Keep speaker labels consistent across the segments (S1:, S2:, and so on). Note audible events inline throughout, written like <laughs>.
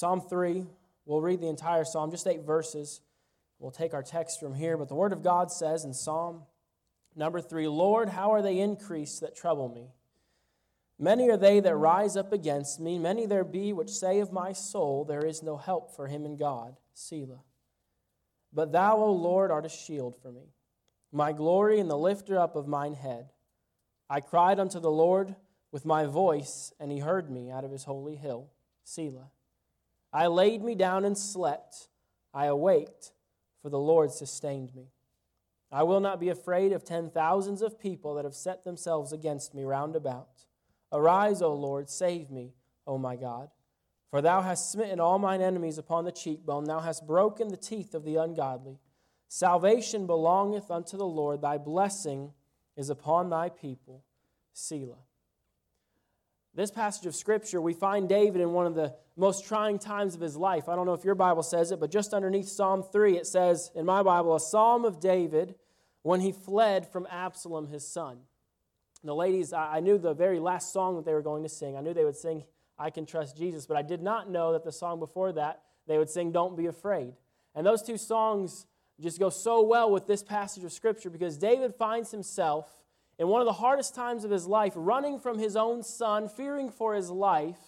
S1: Psalm 3, we'll read the entire psalm, just eight verses. We'll take our text from here. But the Word of God says in Psalm number 3 Lord, how are they increased that trouble me? Many are they that rise up against me. Many there be which say of my soul, There is no help for him in God. Selah. But thou, O Lord, art a shield for me, my glory and the lifter up of mine head. I cried unto the Lord with my voice, and he heard me out of his holy hill. Selah. I laid me down and slept. I awaked, for the Lord sustained me. I will not be afraid of ten thousands of people that have set themselves against me round about. Arise, O Lord, save me, O my God. For thou hast smitten all mine enemies upon the cheekbone, thou hast broken the teeth of the ungodly. Salvation belongeth unto the Lord, thy blessing is upon thy people. Selah. This passage of Scripture, we find David in one of the most trying times of his life. I don't know if your Bible says it, but just underneath Psalm 3, it says in my Bible, a psalm of David when he fled from Absalom, his son the ladies, I knew the very last song that they were going to sing. I knew they would sing, I Can Trust Jesus, but I did not know that the song before that, they would sing, Don't Be Afraid. And those two songs just go so well with this passage of Scripture because David finds himself in one of the hardest times of his life, running from his own son, fearing for his life.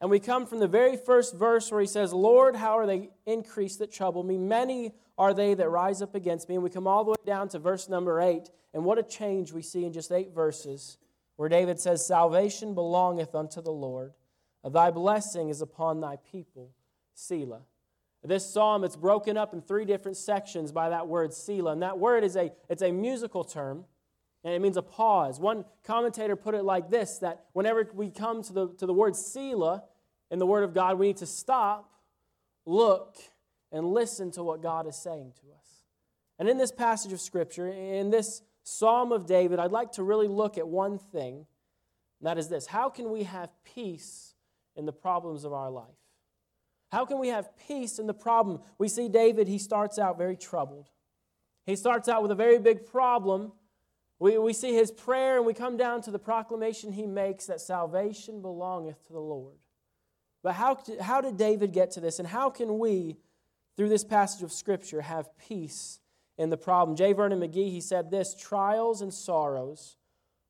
S1: And we come from the very first verse where he says, Lord, how are they increased that trouble me? Many are they that rise up against me. And we come all the way down to verse number eight. And what a change we see in just eight verses where David says, Salvation belongeth unto the Lord. Thy blessing is upon thy people. Selah. This psalm, it's broken up in three different sections by that word Selah. And that word is a, it's a musical term, and it means a pause. One commentator put it like this that whenever we come to the, to the word Selah in the Word of God, we need to stop, look, and listen to what God is saying to us. And in this passage of Scripture, in this Psalm of David, I'd like to really look at one thing, and that is this How can we have peace in the problems of our life? How can we have peace in the problem? We see David, he starts out very troubled. He starts out with a very big problem. We, we see his prayer, and we come down to the proclamation he makes that salvation belongeth to the Lord. But how, how did David get to this, and how can we through this passage of Scripture, have peace in the problem. J. Vernon McGee, he said this trials and sorrows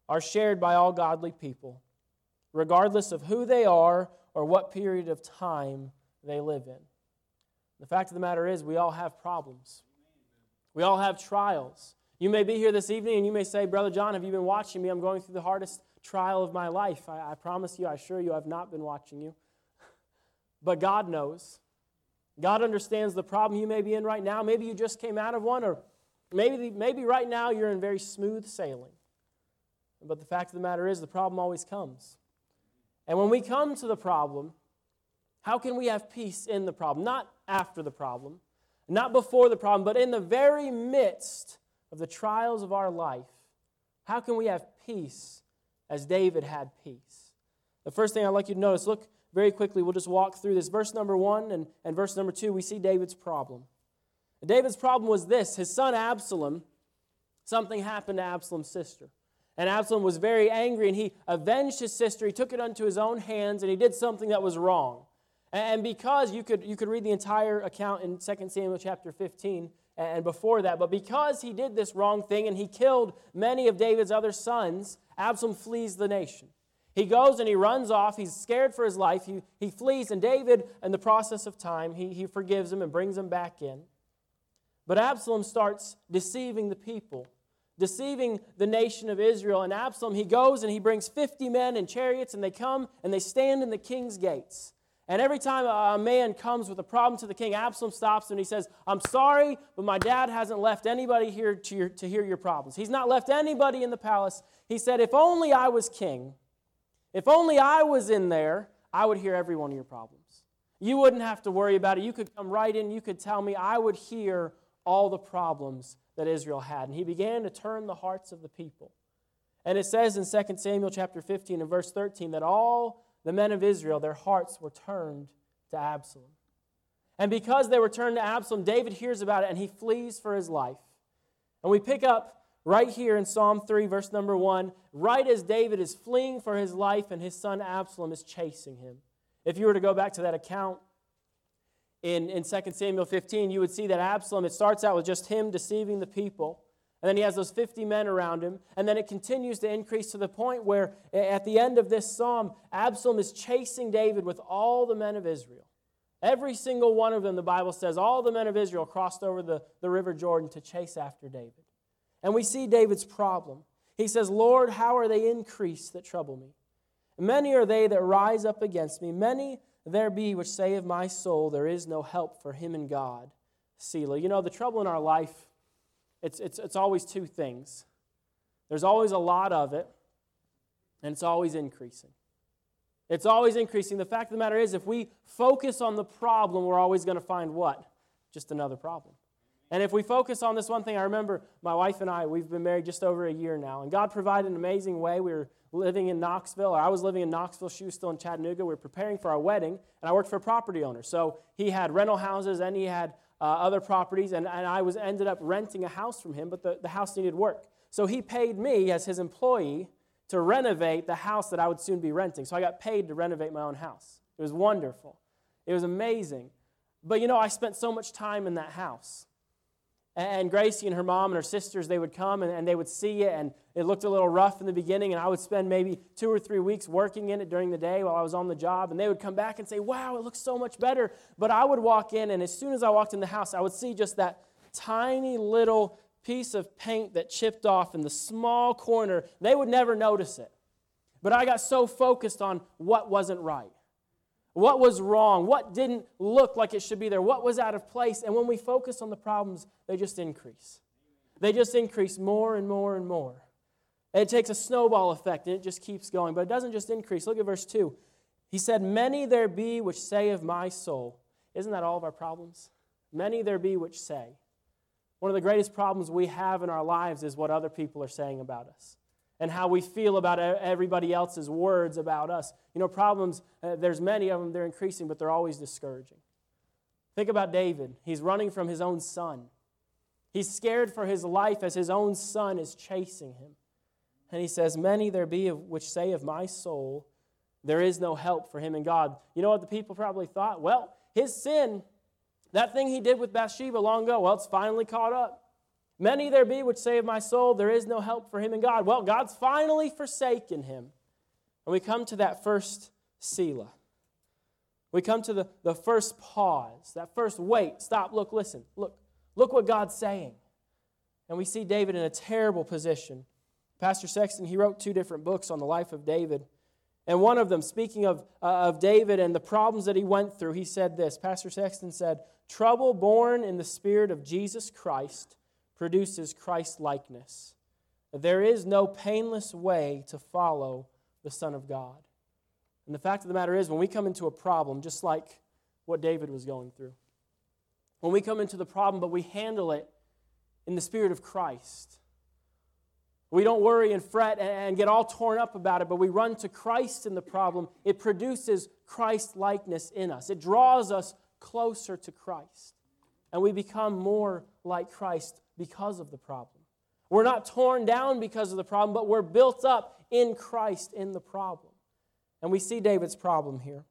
S1: are shared by all godly people, regardless of who they are or what period of time they live in. The fact of the matter is, we all have problems. We all have trials. You may be here this evening and you may say, Brother John, have you been watching me? I'm going through the hardest trial of my life. I, I promise you, I assure you, I've not been watching you. <laughs> But God knows. God understands the problem you may be in right now. Maybe you just came out of one, or maybe, maybe right now you're in very smooth sailing. But the fact of the matter is, the problem always comes. And when we come to the problem, how can we have peace in the problem? Not after the problem, not before the problem, but in the very midst of the trials of our life. How can we have peace as David had peace? The first thing I'd like you to notice look very quickly, we'll just walk through this. Verse number one and, and verse number two, we see David's problem. David's problem was this his son Absalom, something happened to Absalom's sister. And Absalom was very angry and he avenged his sister. He took it unto his own hands and he did something that was wrong. And because you could, you could read the entire account in 2 Samuel chapter 15 and before that, but because he did this wrong thing and he killed many of David's other sons, Absalom flees the nation. He goes and he runs off. He's scared for his life. He, he flees, and David, in the process of time, he, he forgives him and brings him back in. But Absalom starts deceiving the people, deceiving the nation of Israel. And Absalom, he goes and he brings 50 men in chariots, and they come and they stand in the king's gates. And every time a man comes with a problem to the king, Absalom stops and he says, I'm sorry, but my dad hasn't left anybody here to, your, to hear your problems. He's not left anybody in the palace. He said, If only I was king, if only I was in there, I would hear every one of your problems. You wouldn't have to worry about it. You could come right in, you could tell me, I would hear all the problems that Israel had. And he began to turn the hearts of the people. And it says in 2 Samuel chapter 15 and verse 13 that all the men of Israel, their hearts were turned to Absalom. And because they were turned to Absalom, David hears about it and he flees for his life. And we pick up right here in Psalm 3, verse number 1, right as David is fleeing for his life and his son Absalom is chasing him. If you were to go back to that account in, in 2 Samuel 15, you would see that Absalom, it starts out with just him deceiving the people. And then he has those 50 men around him. And then it continues to increase to the point where at the end of this psalm, Absalom is chasing David with all the men of Israel. Every single one of them, the Bible says, all the men of Israel crossed over the, the river Jordan to chase after David. And we see David's problem. He says, Lord, how are they increased that trouble me? Many are they that rise up against me. Many there be which say of my soul, there is no help for him in God. Selah. You know, the trouble in our life, it's, it's, it's always two things. There's always a lot of it, and it's always increasing. It's always increasing. The fact of the matter is, if we focus on the problem, we're always going to find what? Just another problem. And if we focus on this one thing, I remember my wife and I, we've been married just over a year now, and God provided an amazing way. We were living in Knoxville, or I was living in Knoxville, she was still in Chattanooga. We were preparing for our wedding, and I worked for a property owner. So he had rental houses and he had uh, other properties, and, and I was ended up renting a house from him, but the, the house needed work. So he paid me as his employee to renovate the house that I would soon be renting. So I got paid to renovate my own house. It was wonderful. It was amazing. But you know, I spent so much time in that house. And Gracie and her mom and her sisters, they would come and, and, they would see it, and it looked a little rough in the beginning. And I would spend maybe two or three weeks working in it during the day while I was on the job. And they would come back and say, Wow, it looks so much better. But I would walk in, and as soon as I walked in the house, I would see just that tiny little piece of paint that chipped off in the small corner. They would never notice it. But I got so focused on what wasn't right. What was wrong? What didn't look like it should be there? What was out of place? And when we focus on the problems, they just increase. They just increase more and more and more. It takes a snowball effect and it just keeps going. But it doesn't just increase. Look at verse 2. He said, Many there be which say of my soul. Isn't that all of our problems? Many there be which say. One of the greatest problems we have in our lives is what other people are saying about us and how we feel about everybody else's words about us. You know, problems, uh, there's many of them, they're increasing, but they're always discouraging. Think about David. He's running from his own son. He's scared for his life as his own son is chasing him. And he says, Many there be which say of my soul, there is no help for him in God. You know what the people probably thought? Well, his sin, that thing he did with Bathsheba long ago, well, it's finally caught up. Many there be which say of my soul, there is no help for him in God. Well, God's finally forsaken him. And we come to that first Selah. We come to the, the first pause, that first wait, stop, look, listen, look, look what God's saying. And we see David in a terrible position. Pastor Sexton, he wrote two different books on the life of David. And one of them, speaking of, uh, of David and the problems that he went through, he said this Pastor Sexton said, Trouble born in the spirit of Jesus Christ produces Christ likeness. There is no painless way to follow the Son of God. And the fact of the matter is, when we come into a problem, just like what David was going through, when we come into the problem, but we handle it in the Spirit of Christ, we don't worry and fret and get all torn up about it, but we run to Christ in the problem. It produces Christ likeness in us, it draws us closer to Christ. And we become more like Christ because of the problem. We're not torn down because of the problem, but we're built up in Christ in the problem. And we see David's problem here.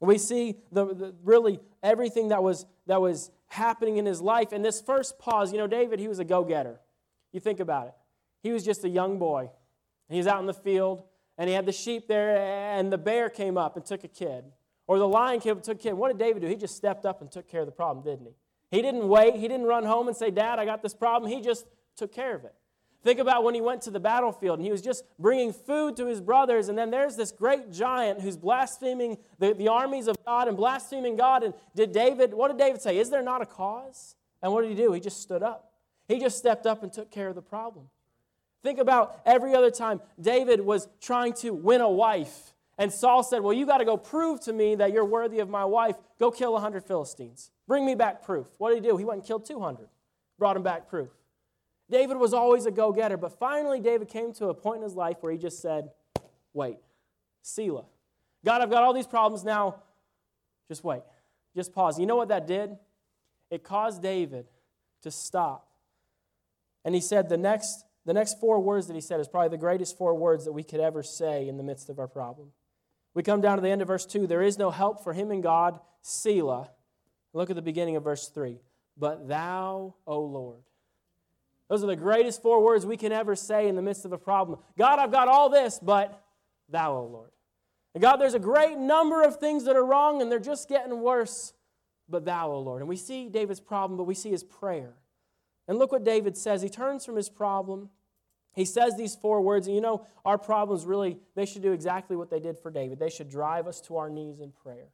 S1: We see the, the, really everything that was, that was happening in his life. And this first pause, you know, David, he was a go getter. You think about it. He was just a young boy. He was out in the field, and he had the sheep there, and the bear came up and took a kid. Or the lion came up and took a kid. What did David do? He just stepped up and took care of the problem, didn't he? He didn't wait. He didn't run home and say, Dad, I got this problem. He just took care of it. Think about when he went to the battlefield and he was just bringing food to his brothers, and then there's this great giant who's blaspheming the, the armies of God and blaspheming God. And did David, what did David say? Is there not a cause? And what did he do? He just stood up. He just stepped up and took care of the problem. Think about every other time David was trying to win a wife, and Saul said, Well, you got to go prove to me that you're worthy of my wife. Go kill 100 Philistines. Bring me back proof. What did he do? He went and killed 200, brought him back proof. David was always a go getter, but finally, David came to a point in his life where he just said, Wait, Selah. God, I've got all these problems now. Just wait. Just pause. You know what that did? It caused David to stop. And he said the next, the next four words that he said is probably the greatest four words that we could ever say in the midst of our problem. We come down to the end of verse 2 there is no help for him in God, Selah. Look at the beginning of verse 3. But thou, O Lord. Those are the greatest four words we can ever say in the midst of a problem. God, I've got all this, but thou, O Lord. And God, there's a great number of things that are wrong and they're just getting worse, but thou, O Lord. And we see David's problem, but we see his prayer. And look what David says. He turns from his problem. He says these four words, and you know, our problems really, they should do exactly what they did for David. They should drive us to our knees in prayer.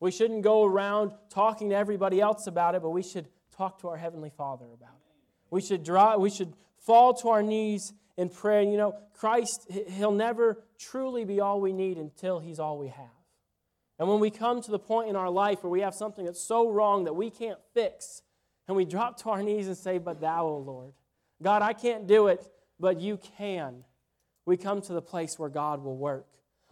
S1: We shouldn't go around talking to everybody else about it, but we should talk to our Heavenly Father about it. We should, draw, we should fall to our knees in prayer. You know, Christ, He'll never truly be all we need until He's all we have. And when we come to the point in our life where we have something that's so wrong that we can't fix, and we drop to our knees and say, But thou, O Lord. God, I can't do it, but you can. We come to the place where God will work.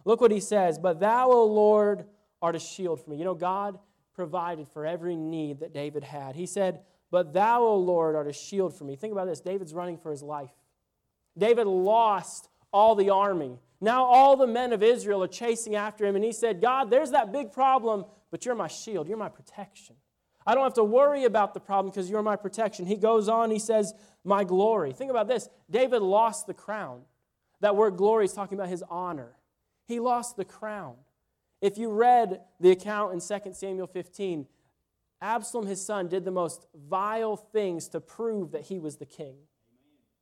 S1: Look what he says, But thou, O Lord, art a shield for me. You know, God provided for every need that David had. He said, But thou, O Lord, art a shield for me. Think about this David's running for his life. David lost all the army. Now all the men of Israel are chasing after him, and he said, God, there's that big problem, but you're my shield, you're my protection. I don't have to worry about the problem because you're my protection. He goes on, he says, My glory. Think about this David lost the crown. That word glory is talking about his honor. He lost the crown. If you read the account in 2 Samuel 15, Absalom, his son, did the most vile things to prove that he was the king.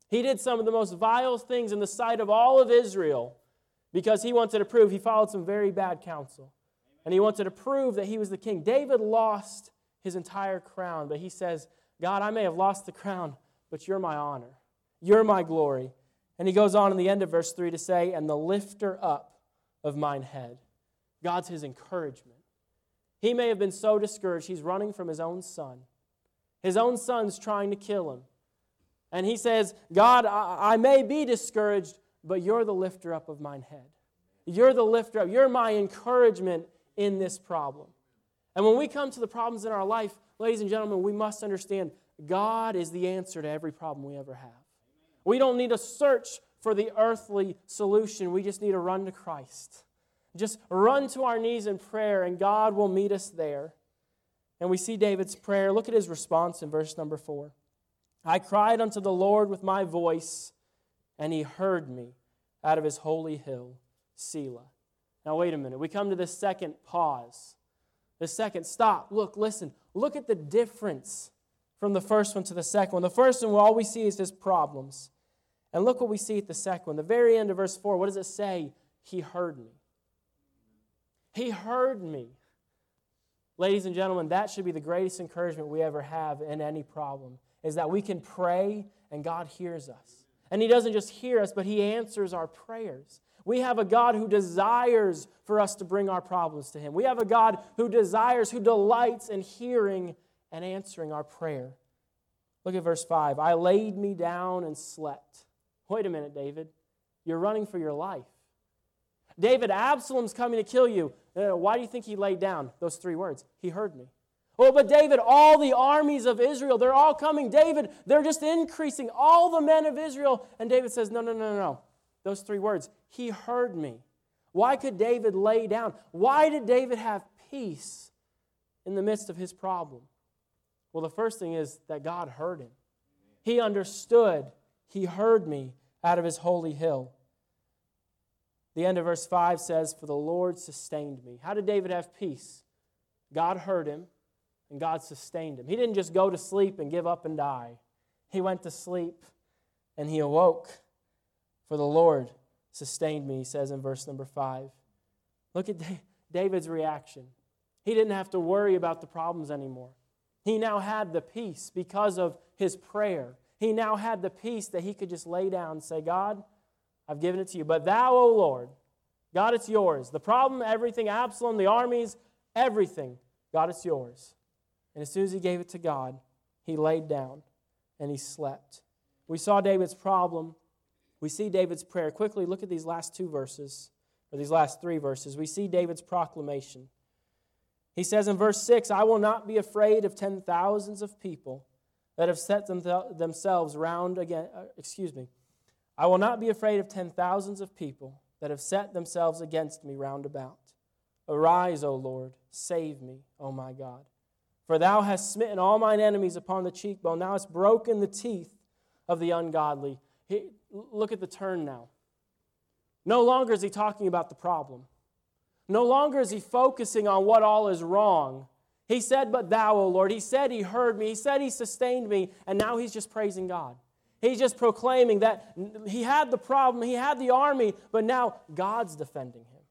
S1: He did some of the most vile things in the sight of all of Israel because he wanted to prove he followed some very bad counsel. And he wanted to prove that he was the king. David lost his entire crown, but he says, God, I may have lost the crown, but you're my honor. You're my glory. And he goes on in the end of verse 3 to say, and the lifter up of mine head. God's his encouragement. He may have been so discouraged, he's running from his own son. His own son's trying to kill him. And he says, God, I, I may be discouraged, but you're the lifter up of mine head. You're the lifter up. You're my encouragement in this problem. And when we come to the problems in our life, ladies and gentlemen, we must understand God is the answer to every problem we ever have. We don't need to search for the earthly solution, we just need to run to Christ. Just run to our knees in prayer, and God will meet us there. And we see David's prayer. Look at his response in verse number four. I cried unto the Lord with my voice, and he heard me out of his holy hill, Selah. Now, wait a minute. We come to this second pause. The second stop. Look, listen. Look at the difference from the first one to the second one. The first one, all we see is his problems. And look what we see at the second one. The very end of verse 4, what does it say? He heard me. He heard me. Ladies and gentlemen, that should be the greatest encouragement we ever have in any problem, is that we can pray and God hears us. And He doesn't just hear us, but He answers our prayers. We have a God who desires for us to bring our problems to Him. We have a God who desires, who delights in hearing and answering our prayer. Look at verse 5. I laid me down and slept. Wait a minute, David. You're running for your life. David, Absalom's coming to kill you. Uh, why do you think he laid down those three words? He heard me. Oh, but David, all the armies of Israel, they're all coming. David, they're just increasing, all the men of Israel. And David says, No, No, no, no, no. Those three words. He heard me. Why could David lay down? Why did David have peace in the midst of his problem? Well, the first thing is that God heard him. He understood. He heard me out of his holy hill. The end of verse 5 says, For the Lord sustained me. How did David have peace? God heard him and God sustained him. He didn't just go to sleep and give up and die. He went to sleep and he awoke. For the Lord sustained me, he says in verse number 5. Look at <laughs> David's reaction. He didn't have to worry about the problems anymore. He now had the peace because of his prayer. He now had the peace that he could just lay down and say, God, I've given it to you. But thou, O Lord, God, it's yours. The problem, everything, Absalom, the armies, everything, God, it's yours. And as soon as he gave it to God, he laid down and he slept. We saw David's problem. We see David's prayer. Quickly look at these last two verses, or these last three verses. We see David's proclamation. He says in verse 6 I will not be afraid of ten thousands of people that have set them th- themselves round again. Uh, excuse me. I will not be afraid of ten thousands of people that have set themselves against me round about. Arise, O Lord, save me, O my God. For thou hast smitten all mine enemies upon the cheekbone. Thou hast broken the teeth of the ungodly. He, look at the turn now. No longer is he talking about the problem. No longer is he focusing on what all is wrong. He said, But thou, O Lord. He said he heard me. He said he sustained me. And now he's just praising God. He's just proclaiming that he had the problem, he had the army, but now God's defending him.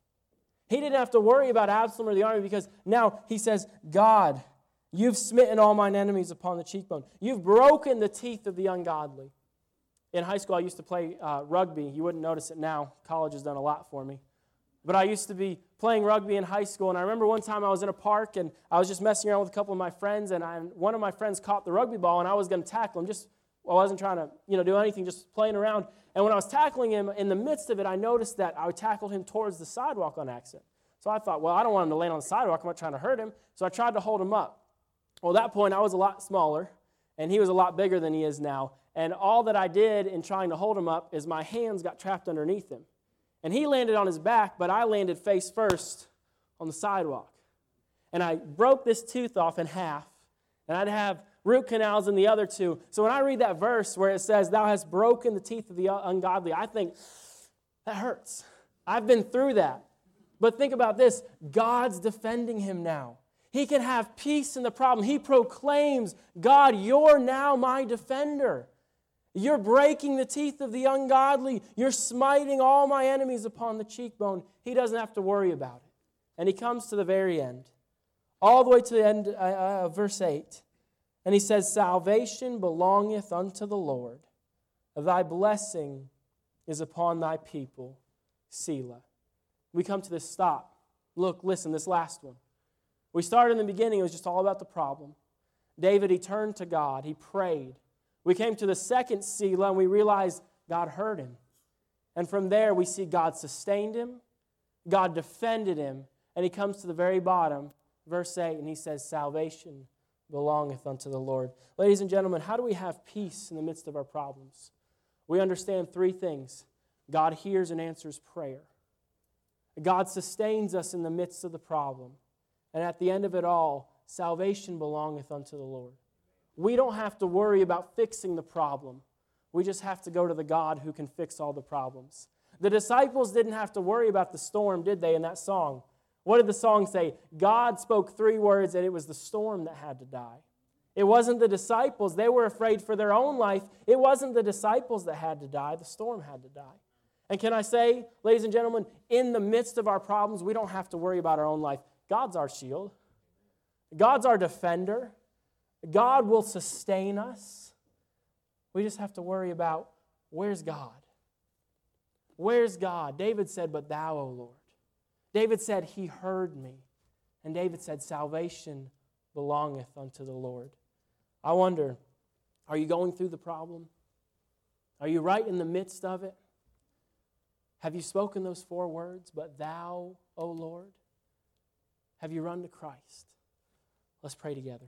S1: He didn't have to worry about Absalom or the army because now he says, God, you've smitten all mine enemies upon the cheekbone. You've broken the teeth of the ungodly. In high school, I used to play uh, rugby. You wouldn't notice it now. College has done a lot for me. But I used to be playing rugby in high school, and I remember one time I was in a park and I was just messing around with a couple of my friends, and I, one of my friends caught the rugby ball, and I was going to tackle him. Just I wasn't trying to you know do anything, just playing around. And when I was tackling him, in the midst of it, I noticed that I tackled him towards the sidewalk on accident. So I thought, well, I don't want him to land on the sidewalk. I'm not trying to hurt him. So I tried to hold him up. Well, at that point, I was a lot smaller, and he was a lot bigger than he is now. And all that I did in trying to hold him up is my hands got trapped underneath him. And he landed on his back, but I landed face first on the sidewalk. And I broke this tooth off in half, and I'd have root canals in the other two. So when I read that verse where it says, Thou hast broken the teeth of the ungodly, I think, that hurts. I've been through that. But think about this God's defending him now. He can have peace in the problem. He proclaims, God, you're now my defender. You're breaking the teeth of the ungodly. You're smiting all my enemies upon the cheekbone. He doesn't have to worry about it. And he comes to the very end, all the way to the end of uh, uh, verse 8. And he says, Salvation belongeth unto the Lord. Thy blessing is upon thy people. Selah. We come to this stop. Look, listen, this last one. We started in the beginning, it was just all about the problem. David, he turned to God, he prayed. We came to the second Selah and we realized God heard him. And from there, we see God sustained him, God defended him, and he comes to the very bottom, verse 8, and he says, Salvation belongeth unto the Lord. Ladies and gentlemen, how do we have peace in the midst of our problems? We understand three things God hears and answers prayer, God sustains us in the midst of the problem, and at the end of it all, salvation belongeth unto the Lord. We don't have to worry about fixing the problem. We just have to go to the God who can fix all the problems. The disciples didn't have to worry about the storm, did they, in that song? What did the song say? God spoke three words, and it was the storm that had to die. It wasn't the disciples. They were afraid for their own life. It wasn't the disciples that had to die. The storm had to die. And can I say, ladies and gentlemen, in the midst of our problems, we don't have to worry about our own life. God's our shield, God's our defender. God will sustain us. We just have to worry about where's God? Where's God? David said, But thou, O Lord. David said, He heard me. And David said, Salvation belongeth unto the Lord. I wonder, are you going through the problem? Are you right in the midst of it? Have you spoken those four words, but thou, O Lord? Have you run to Christ? Let's pray together.